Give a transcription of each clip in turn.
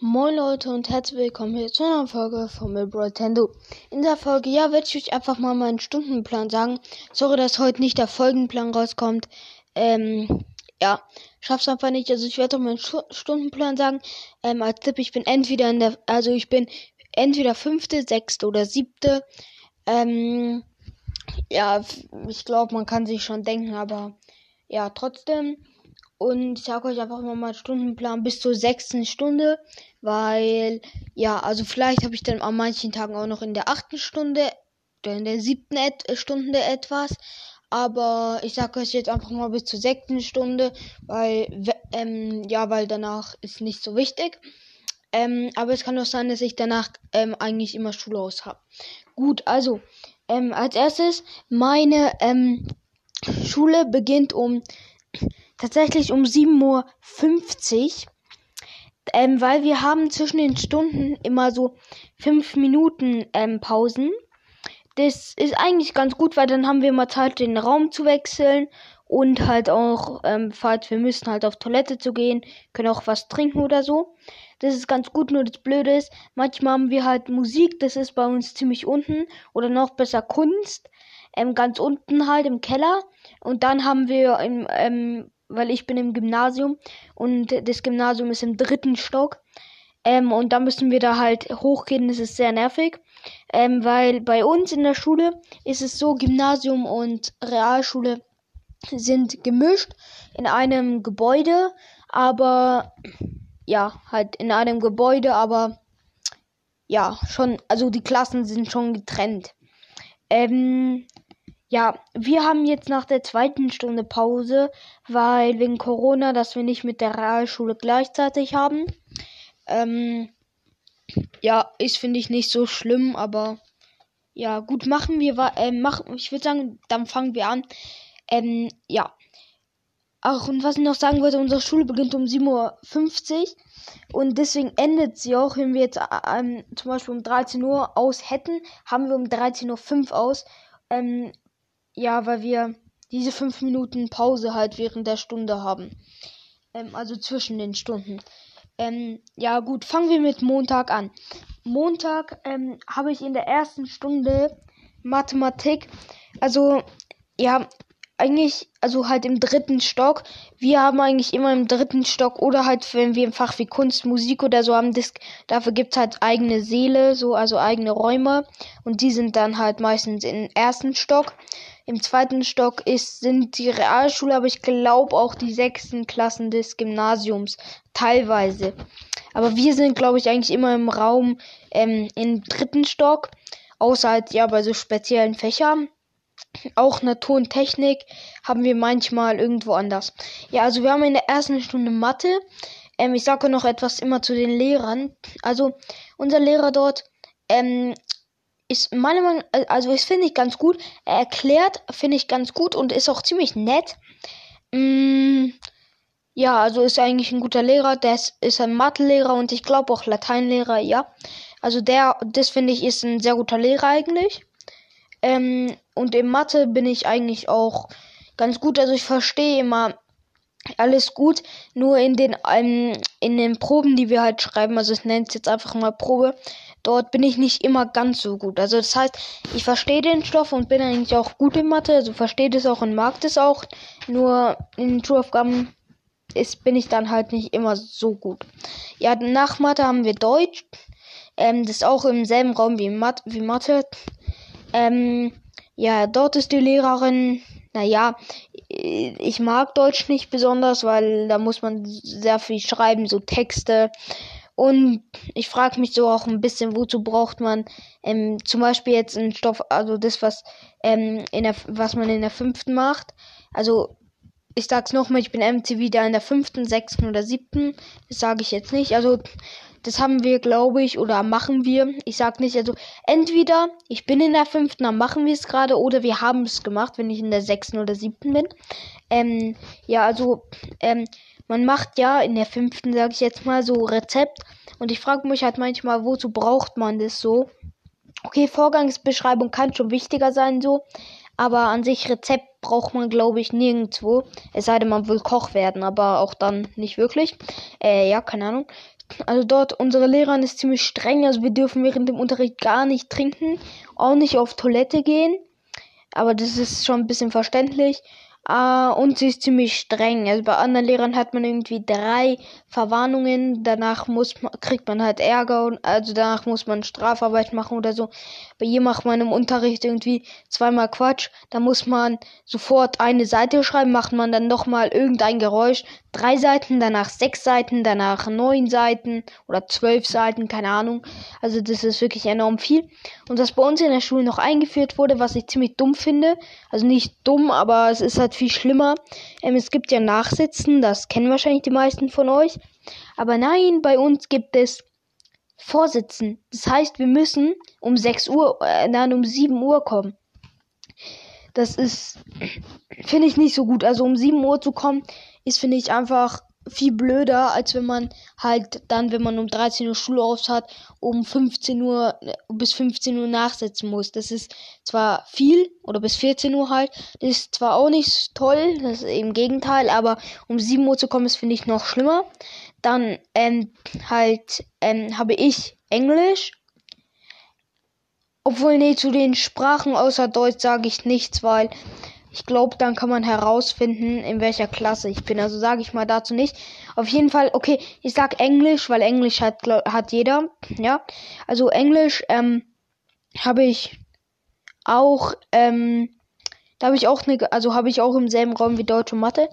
Moin Leute und herzlich willkommen hier zu einer Folge von Nintendo. In der Folge, ja, werde ich euch einfach mal meinen Stundenplan sagen. Sorry, dass heute nicht der Folgenplan rauskommt. Ähm, ja, schaff's einfach nicht. Also ich werde auch meinen Stundenplan sagen. Ähm, als Tipp, ich bin entweder in der, also ich bin entweder fünfte, sechste oder siebte. Ähm, ja, ich glaube, man kann sich schon denken, aber ja, trotzdem. Und ich sage euch einfach mal meinen Stundenplan bis zur sechsten Stunde, weil, ja, also vielleicht habe ich dann an manchen Tagen auch noch in der achten Stunde in der siebten Et äh, Stunde etwas. Aber ich sage euch jetzt einfach mal bis zur sechsten Stunde, weil, ähm, ja, weil danach ist nicht so wichtig. Ähm, aber es kann auch sein, dass ich danach ähm, eigentlich immer Schule aus habe. Gut, also, ähm, als erstes, meine ähm, Schule beginnt um tatsächlich um 7.50 Uhr. Ähm, weil wir haben zwischen den Stunden immer so 5 Minuten ähm, Pausen. Das ist eigentlich ganz gut, weil dann haben wir mal Zeit, den Raum zu wechseln und halt auch, ähm, falls wir müssen, halt auf Toilette zu gehen, können auch was trinken oder so. Das ist ganz gut, nur das Blöde ist, manchmal haben wir halt Musik, das ist bei uns ziemlich unten oder noch besser Kunst, ähm, ganz unten halt im Keller. Und dann haben wir im ähm, weil ich bin im Gymnasium und das Gymnasium ist im dritten Stock. Ähm, und da müssen wir da halt hochgehen. Das ist sehr nervig. Ähm, weil bei uns in der Schule ist es so, Gymnasium und Realschule sind gemischt in einem Gebäude, aber ja, halt in einem Gebäude, aber ja, schon, also die Klassen sind schon getrennt. Ähm, ja, wir haben jetzt nach der zweiten Stunde Pause, weil wegen Corona, dass wir nicht mit der Realschule gleichzeitig haben. Ähm, ja, ist finde ich nicht so schlimm, aber ja, gut, machen wir, äh, machen, ich würde sagen, dann fangen wir an. Ähm, ja. Ach, und was ich noch sagen wollte, unsere Schule beginnt um 7.50 Uhr und deswegen endet sie auch, wenn wir jetzt ähm, zum Beispiel um 13 Uhr aus hätten, haben wir um 13.05 Uhr aus. Ähm, ja, weil wir diese fünf Minuten Pause halt während der Stunde haben. Ähm, also zwischen den Stunden. Ähm, ja, gut, fangen wir mit Montag an. Montag ähm, habe ich in der ersten Stunde Mathematik. Also, ja, eigentlich, also halt im dritten Stock. Wir haben eigentlich immer im dritten Stock oder halt, wenn wir im Fach wie Kunst, Musik oder so haben, das, dafür gibt's halt eigene Seele, so, also eigene Räume. Und die sind dann halt meistens im ersten Stock. Im zweiten Stock ist, sind die Realschule, aber ich glaube auch die sechsten Klassen des Gymnasiums. Teilweise. Aber wir sind, glaube ich, eigentlich immer im Raum ähm, im dritten Stock. Außer halt, ja, bei so speziellen Fächern. Auch Natur und Technik haben wir manchmal irgendwo anders. Ja, also wir haben in der ersten Stunde Mathe. Ähm, ich sage noch etwas immer zu den Lehrern. Also unser Lehrer dort ähm, ist meiner Meinung äh, also ist finde ich ganz gut. Er erklärt, finde ich ganz gut und ist auch ziemlich nett. Mm, ja, also ist eigentlich ein guter Lehrer. Der ist, ist ein Mathelehrer und ich glaube auch Lateinlehrer, ja. Also der, das finde ich, ist ein sehr guter Lehrer eigentlich. Ähm, und in Mathe bin ich eigentlich auch ganz gut. Also ich verstehe immer alles gut. Nur in den, ähm, in den Proben, die wir halt schreiben, also ich nenne es jetzt einfach mal Probe, dort bin ich nicht immer ganz so gut. Also das heißt, ich verstehe den Stoff und bin eigentlich auch gut in Mathe, also verstehe das auch und mag das auch. Nur in Schulaufgaben ist, bin ich dann halt nicht immer so gut. Ja, nach Mathe haben wir Deutsch. Ähm, das ist auch im selben Raum wie, Mat wie Mathe. Ähm, ja, dort ist die Lehrerin, naja, ich mag Deutsch nicht besonders, weil da muss man sehr viel schreiben, so Texte und ich frage mich so auch ein bisschen, wozu braucht man ähm, zum Beispiel jetzt einen Stoff, also das, was, ähm, in der, was man in der fünften macht. Also ich sag's nochmal, ich bin MC wieder in der fünften, sechsten oder siebten. Das sage ich jetzt nicht. Also das haben wir, glaube ich, oder machen wir. Ich sag nicht, also entweder ich bin in der fünften, dann machen wir es gerade, oder wir haben es gemacht, wenn ich in der sechsten oder siebten bin. Ähm, ja, also ähm, man macht ja in der fünften, sage ich jetzt mal, so Rezept. Und ich frage mich halt manchmal, wozu braucht man das so? Okay, Vorgangsbeschreibung kann schon wichtiger sein so. Aber an sich Rezept braucht man, glaube ich, nirgendwo. Es sei denn, man will Koch werden, aber auch dann nicht wirklich. Äh, ja, keine Ahnung. also dort, unsere Lehrerin ist ziemlich streng, also wir dürfen während dem Unterricht gar nicht trinken, auch nicht auf Toilette gehen. Aber das ist schon ein bisschen verständlich. Uh, und sie ist ziemlich streng. Also bei anderen Lehrern hat man irgendwie drei Verwarnungen. Danach muss man, kriegt man halt Ärger und also danach muss man Strafarbeit machen oder so. Bei ihr macht man im Unterricht irgendwie zweimal Quatsch. Da muss man sofort eine Seite schreiben, macht man dann nochmal irgendein Geräusch. Drei Seiten, danach sechs Seiten, danach neun Seiten oder zwölf Seiten, keine Ahnung. Also das ist wirklich enorm viel. Und was bei uns in der Schule noch eingeführt wurde, was ich ziemlich dumm finde. Also nicht dumm, aber es ist halt viel schlimmer. Ähm, es gibt ja Nachsitzen, das kennen wahrscheinlich die meisten von euch. Aber nein, bei uns gibt es Vorsitzen. Das heißt, wir müssen um 6 Uhr, äh, nein, um 7 Uhr kommen. Das ist, finde ich nicht so gut. Also um 7 Uhr zu kommen, ist, finde ich, einfach viel blöder, als wenn man halt dann, wenn man um 13 Uhr Schule auf hat, um 15 Uhr bis 15 Uhr nachsetzen muss. Das ist zwar viel, oder bis 14 Uhr halt, das ist zwar auch nicht toll, das ist im Gegenteil, aber um 7 Uhr zu kommen, ist finde ich noch schlimmer. Dann ähm, halt ähm, habe ich Englisch. Obwohl, nee, zu den Sprachen außer Deutsch sage ich nichts, weil ich glaube, dann kann man herausfinden, in welcher Klasse ich bin. Also sage ich mal dazu nicht. Auf jeden Fall, okay, ich sag Englisch, weil Englisch hat, hat jeder. Ja, also Englisch ähm, habe ich auch, ähm, da habe ich auch eine, also habe ich auch im selben Raum wie Deutsch und Mathe.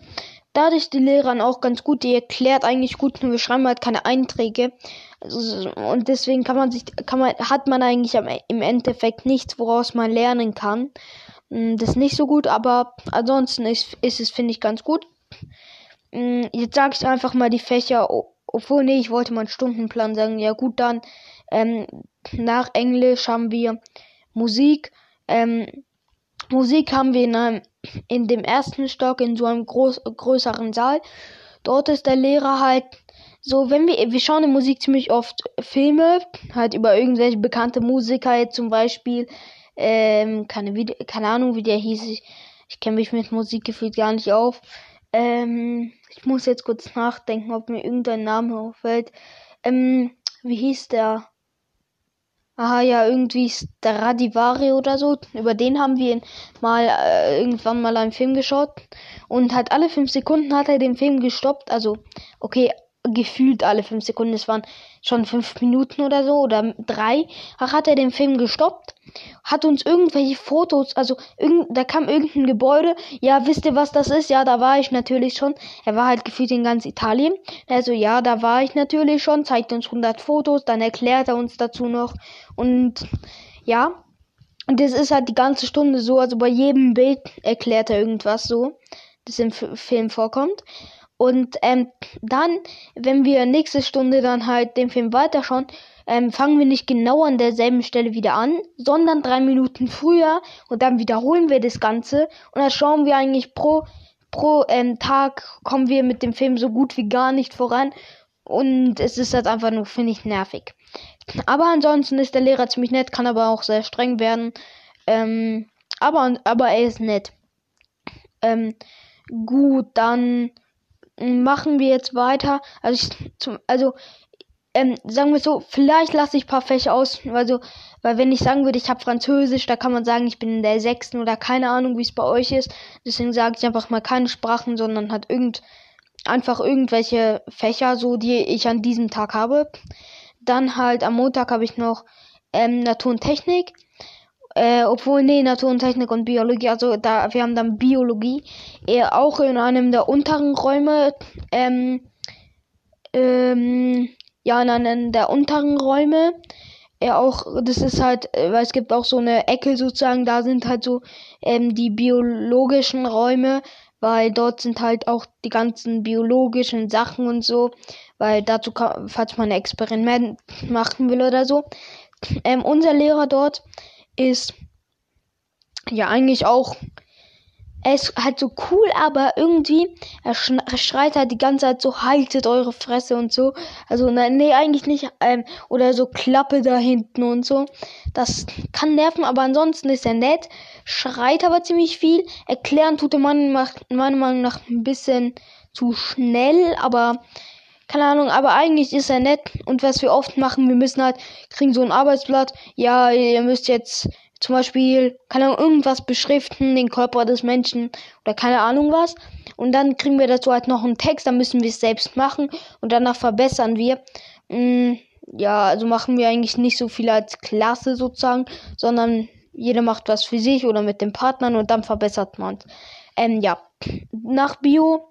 Dadurch die Lehrerin auch ganz gut, die erklärt eigentlich gut, nur wir schreiben halt keine Einträge. Also, und deswegen kann man sich, kann man, hat man eigentlich im Endeffekt nichts, woraus man lernen kann. Mm, das ist nicht so gut, aber ansonsten ist, ist es, finde ich, ganz gut. Mm, jetzt sage ich einfach mal die Fächer, obwohl, nee, ich wollte mal einen Stundenplan sagen. Ja, gut, dann ähm, nach Englisch haben wir Musik. Ähm, Musik haben wir in, einem, in dem ersten Stock in so einem groß, größeren Saal. Dort ist der Lehrer halt so, wenn wir, wir schauen in Musik ziemlich oft Filme, halt über irgendwelche bekannte Musiker, jetzt zum Beispiel ähm, keine, keine Ahnung, wie der hieß. Ich, ich kenne mich mit Musik gefühlt gar nicht auf. Ähm, ich muss jetzt kurz nachdenken, ob mir irgendein Name auffällt. Ähm, wie hieß der? Aha, ja, irgendwie Stradivari oder so. Über den haben wir mal äh, irgendwann mal einen Film geschaut. Und halt alle fünf Sekunden hat er den Film gestoppt. Also, okay, gefühlt alle fünf Sekunden. Es waren schon fünf Minuten oder so oder drei. Hat er den Film gestoppt, hat uns irgendwelche Fotos, also irgend, da kam irgendein Gebäude. Ja, wisst ihr, was das ist? Ja, da war ich natürlich schon. Er war halt gefühlt in ganz Italien. Also ja, da war ich natürlich schon. Zeigt uns 100 Fotos, dann erklärt er uns dazu noch und ja. Und das ist halt die ganze Stunde so, also bei jedem Bild erklärt er irgendwas so, das im Film vorkommt. Und ähm, dann, wenn wir nächste Stunde dann halt den Film weiterschauen, ähm, fangen wir nicht genau an derselben Stelle wieder an, sondern drei Minuten früher und dann wiederholen wir das Ganze und dann schauen wir eigentlich pro, pro ähm, Tag kommen wir mit dem Film so gut wie gar nicht voran und es ist halt einfach nur, finde ich, nervig. Aber ansonsten ist der Lehrer ziemlich nett, kann aber auch sehr streng werden. Ähm, aber, aber er ist nett. Ähm, gut, dann machen wir jetzt weiter. Also, ich, zum, also ähm, sagen wir so, vielleicht lasse ich ein paar Fächer aus, also, weil wenn ich sagen würde, ich habe Französisch, da kann man sagen, ich bin in der sechsten oder keine Ahnung, wie es bei euch ist. Deswegen sage ich einfach mal keine Sprachen, sondern hat irgend einfach irgendwelche Fächer, so die ich an diesem Tag habe. Dann halt am Montag habe ich noch ähm, Natur und Technik. Äh, obwohl, nee, Natur und Technik und Biologie, also da, wir haben dann Biologie, eher auch in einem der unteren Räume, ähm, ähm, ja, in einem der unteren Räume, ja auch, das ist halt, äh, weil es gibt auch so eine Ecke sozusagen, da sind halt so, ähm, die biologischen Räume, weil dort sind halt auch die ganzen biologischen Sachen und so, weil dazu, falls man ein Experiment machen will oder so. Ähm, unser Lehrer dort, ist ja eigentlich auch er ist halt so cool, aber irgendwie er, er schreit halt die ganze Zeit so haltet eure Fresse und so. Also nein, nee, eigentlich nicht ähm, oder so Klappe da hinten und so. Das kann nerven, aber ansonsten ist er nett, schreit aber ziemlich viel. Erklären tut der Mann meiner Meinung nach ein bisschen zu schnell, aber keine Ahnung, aber eigentlich ist er nett. Und was wir oft machen, wir müssen halt, kriegen so ein Arbeitsblatt. Ja, ihr müsst jetzt zum Beispiel, keine Ahnung, irgendwas beschriften, den Körper des Menschen oder keine Ahnung was. Und dann kriegen wir dazu halt noch einen Text, dann müssen wir es selbst machen und danach verbessern wir. Mm, ja, also machen wir eigentlich nicht so viel als Klasse sozusagen, sondern jeder macht was für sich oder mit den Partnern und dann verbessert man es. Ähm, ja, nach Bio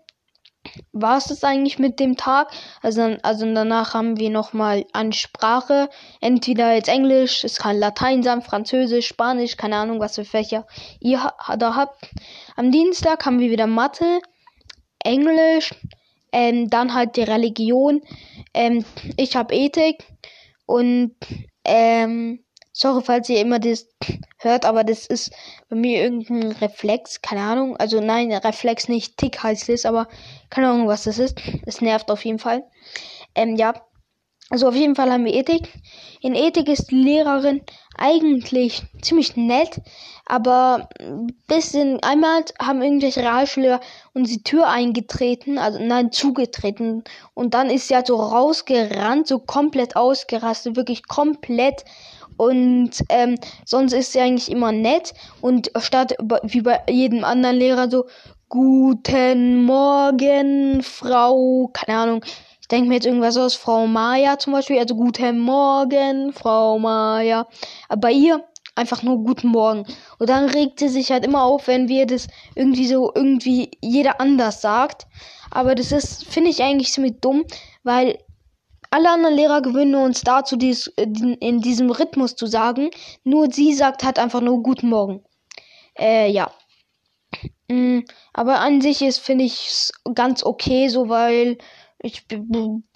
war es das eigentlich mit dem Tag. Also, also danach haben wir nochmal eine Sprache. Entweder jetzt Englisch, es kann Latein sein, Französisch, Spanisch, keine Ahnung, was für Fächer ihr da habt. Am Dienstag haben wir wieder Mathe, Englisch, ähm, dann halt die Religion. Ähm, ich habe Ethik und ähm, sorry, falls ihr immer das hört, aber das ist bei mir irgendein Reflex, keine Ahnung. Also nein, Reflex nicht, Tick heißt es, aber keine Ahnung, was das ist. Es nervt auf jeden Fall. Ähm, ja. Also auf jeden Fall haben wir Ethik. In Ethik ist die Lehrerin eigentlich ziemlich nett, aber bisschen einmal haben irgendwelche Realschüler uns die Tür eingetreten, also nein, zugetreten und dann ist sie halt so rausgerannt, so komplett ausgerastet, wirklich komplett und ähm, sonst ist sie eigentlich immer nett und statt wie bei jedem anderen Lehrer so Guten Morgen, Frau, keine Ahnung. Ich denke mir jetzt irgendwas aus, Frau Maya zum Beispiel. Also Guten Morgen, Frau Maya. Aber bei ihr einfach nur Guten Morgen. Und dann regt sie sich halt immer auf, wenn wir das irgendwie so, irgendwie jeder anders sagt. Aber das ist, finde ich eigentlich ziemlich dumm, weil alle anderen Lehrer gewöhnen uns dazu, dies, äh, in diesem Rhythmus zu sagen. Nur sie sagt halt einfach nur Guten Morgen. Äh, ja. Mm, aber an sich ist, finde ich, ganz okay, so weil ich,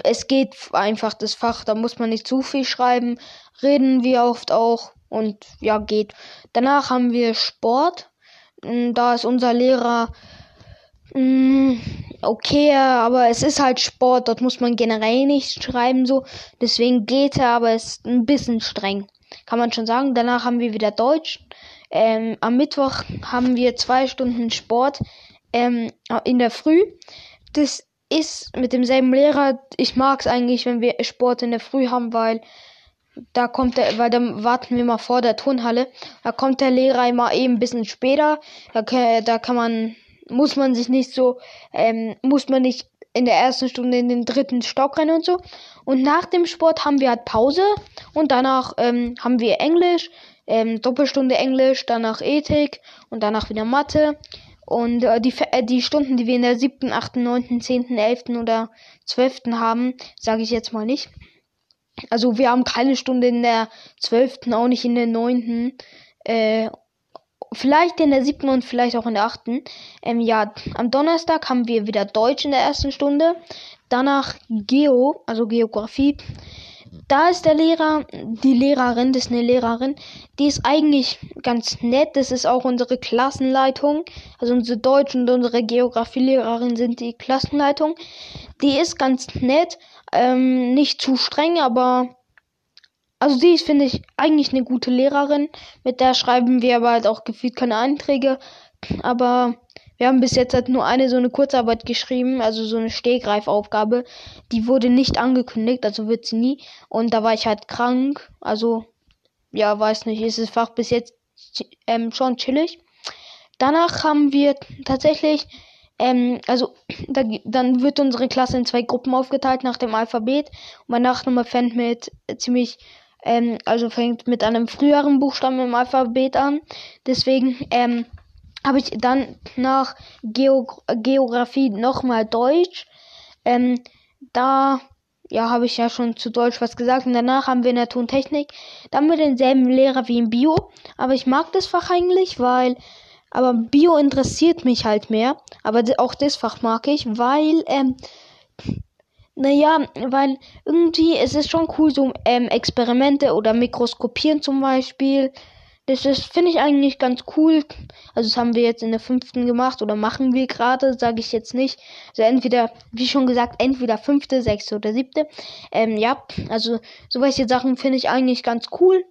es geht einfach das Fach, da muss man nicht zu viel schreiben, reden wir oft auch und ja, geht. Danach haben wir Sport. Mm, da ist unser Lehrer mm, okay, aber es ist halt Sport, dort muss man generell nicht schreiben so. Deswegen geht er, aber es ist ein bisschen streng. Kann man schon sagen. Danach haben wir wieder Deutsch. Ähm, am Mittwoch haben wir zwei Stunden Sport ähm, in der Früh. Das ist mit demselben Lehrer. Ich mag es eigentlich, wenn wir Sport in der Früh haben, weil da kommt der, weil dann warten wir mal vor der Turnhalle. Da kommt der Lehrer immer eben ein bisschen später. Da, da kann man muss man sich nicht so, ähm, muss man nicht in der ersten Stunde in den dritten Stock rennen und so. Und nach dem Sport haben wir halt Pause und danach ähm, haben wir Englisch, ähm, Doppelstunde Englisch, danach Ethik und danach wieder Mathe. Und äh, die, äh, die Stunden, die wir in der siebten, achten, neunten, zehnten, elften oder zwölften haben, sage ich jetzt mal nicht. Also wir haben keine Stunde in der zwölften, auch nicht in der neunten. Äh, Vielleicht in der siebten und vielleicht auch in der achten. Ähm, ja, am Donnerstag haben wir wieder Deutsch in der ersten Stunde. Danach Geo, also Geografie. Da ist der Lehrer, die Lehrerin, das ist eine Lehrerin, die ist eigentlich ganz nett. Das ist auch unsere Klassenleitung. Also unsere Deutsch- und unsere Geografielehrerin sind die Klassenleitung. Die ist ganz nett, ähm, nicht zu streng, aber also sie ist, finde ich, eigentlich eine gute Lehrerin. Mit der schreiben wir aber halt auch gefühlt keine Einträge. Aber wir haben bis jetzt halt nur eine so eine Kurzarbeit geschrieben, also so eine Stehgreifaufgabe. Die wurde nicht angekündigt, also wird sie nie. Und da war ich halt krank. Also, ja, weiß nicht, ist das Fach bis jetzt ähm, schon chillig. Danach haben wir tatsächlich, ähm, also da, dann wird unsere Klasse in zwei Gruppen aufgeteilt nach dem Alphabet. Und mein Nachname fängt mit ziemlich ähm, also fängt mit einem früheren Buchstaben im Alphabet an. Deswegen ähm, habe ich dann nach Geo Geografie nochmal Deutsch. Ähm, da ja, habe ich ja schon zu Deutsch was gesagt. Und danach haben wir in der Tontechnik dann mit denselben Lehrer wie im Bio. Aber ich mag das Fach eigentlich, weil. Aber Bio interessiert mich halt mehr. Aber auch das Fach mag ich, weil ähm, naja, weil irgendwie es ist schon cool, so ähm, Experimente oder Mikroskopieren zum Beispiel. Das ist, finde ich eigentlich ganz cool. Also das haben wir jetzt in der fünften gemacht oder machen wir gerade, sage ich jetzt nicht. Also entweder, wie schon gesagt, entweder fünfte, sechste oder siebte. Ähm, ja, also solche Sachen finde ich eigentlich ganz cool.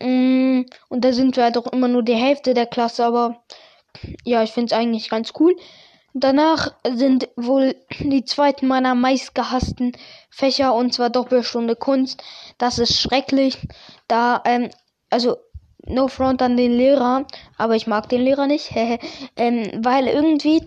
Mm, und da sind wir halt auch immer nur die Hälfte der Klasse, aber ja, ich finde es eigentlich ganz cool. Danach sind wohl die zweiten meiner meistgehassten Fächer und zwar Doppelstunde Kunst. Das ist schrecklich. Da, ähm, also no front an den Lehrer, aber ich mag den Lehrer nicht, ähm, weil irgendwie,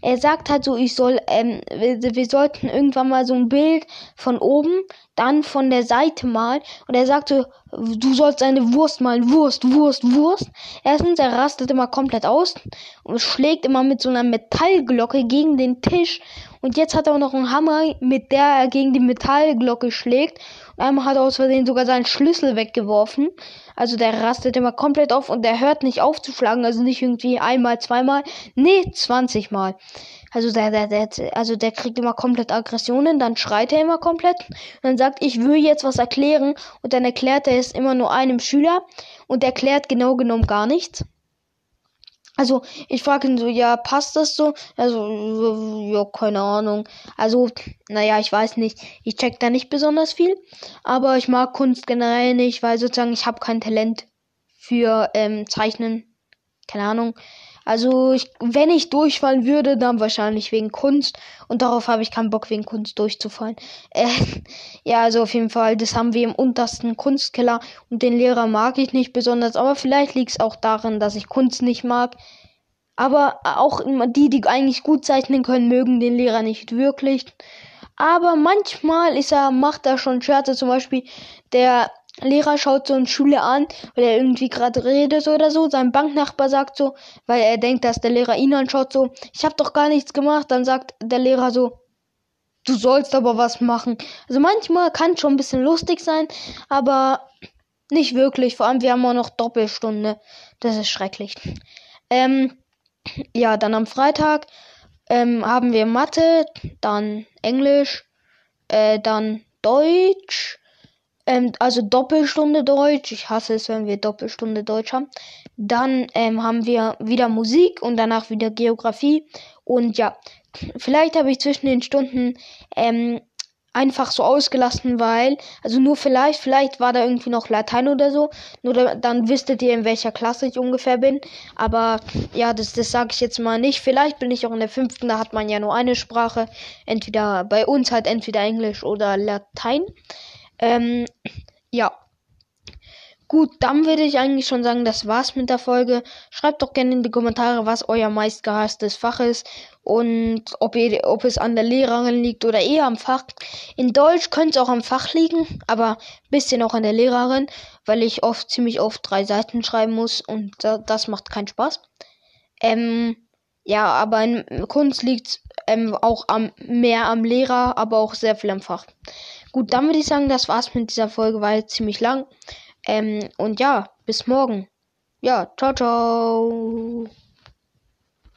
er sagt halt so, ich soll, ähm, wir, wir, sollten irgendwann mal so ein Bild von oben, dann von der Seite malen. Und er sagt so, du sollst eine Wurst malen, Wurst, Wurst, Wurst. Erstens, er rastet immer komplett aus und schlägt immer mit so einer Metallglocke gegen den Tisch. Und jetzt hat er auch noch einen Hammer, mit der er gegen die Metallglocke schlägt Einmal hat er aus Versehen sogar seinen Schlüssel weggeworfen. Also der rastet immer komplett auf und der hört nicht aufzuschlagen. Also nicht irgendwie einmal, zweimal. Nee, 20 Mal. Also der, der, der, also der kriegt immer komplett Aggressionen, dann schreit er immer komplett und dann sagt, ich will jetzt was erklären und dann erklärt er es immer nur einem Schüler und erklärt genau genommen gar nichts. Also, ich frage ihn so, ja, passt das so? Also, ja, keine Ahnung. Also, naja, ich weiß nicht. Ich check da nicht besonders viel. Aber ich mag Kunst generell nicht, weil sozusagen ich habe kein Talent für ähm, Zeichnen. Keine Ahnung. Also, ich, wenn ich durchfallen würde, dann wahrscheinlich wegen Kunst. Und darauf habe ich keinen Bock, wegen Kunst durchzufallen. Äh, ja, also auf jeden Fall, das haben wir im untersten Kunstkeller. Und den Lehrer mag ich nicht besonders. Aber vielleicht liegt es auch daran, dass ich Kunst nicht mag. Aber auch die, die eigentlich gut zeichnen können, mögen den Lehrer nicht wirklich. Aber manchmal ist er, macht er schon Scherze. Zum Beispiel der Lehrer schaut so einen Schüler an, weil er irgendwie gerade redet oder so. Sein Banknachbar sagt so, weil er denkt, dass der Lehrer ihn anschaut, so, ich habe doch gar nichts gemacht. Dann sagt der Lehrer so, du sollst aber was machen. Also manchmal kann schon ein bisschen lustig sein, aber nicht wirklich. Vor allem, wir haben auch noch Doppelstunde. Das ist schrecklich. Ähm, ja, dann am Freitag ähm, haben wir Mathe, dann Englisch, äh, dann Deutsch ähm, also Doppelstunde Deutsch. Ich hasse es, wenn wir Doppelstunde Deutsch haben. Dann ähm, haben wir wieder Musik und danach wieder Geografie. Und ja, vielleicht habe ich zwischen den Stunden ähm, einfach so ausgelassen, weil, also nur vielleicht, vielleicht war da irgendwie noch Latein oder so. Nur da, dann wisstet ihr, in welcher Klasse ich ungefähr bin. Aber ja, das, das sage ich jetzt mal nicht. Vielleicht bin ich auch in der fünften, da hat man ja nur eine Sprache. Entweder bei uns halt entweder Englisch oder Latein. Ähm, ja. Gut, dann würde ich eigentlich schon sagen, das war's mit der Folge. Schreibt doch gerne in die Kommentare, was euer meistgehasstes Fach ist und ob, ihr, ob es an der Lehrerin liegt oder eher am Fach. In Deutsch könnte es auch am Fach liegen, aber bisschen auch an der Lehrerin, weil ich oft ziemlich oft drei Seiten schreiben muss und das macht keinen Spaß. Ähm, ja, aber in Kunst liegt ähm, auch am, mehr am Lehrer, aber auch sehr viel am Fach. Gut, dann würde ich sagen, das war's mit dieser Folge, war jetzt ziemlich lang. Ähm, und ja, bis morgen. Ja, ciao, ciao.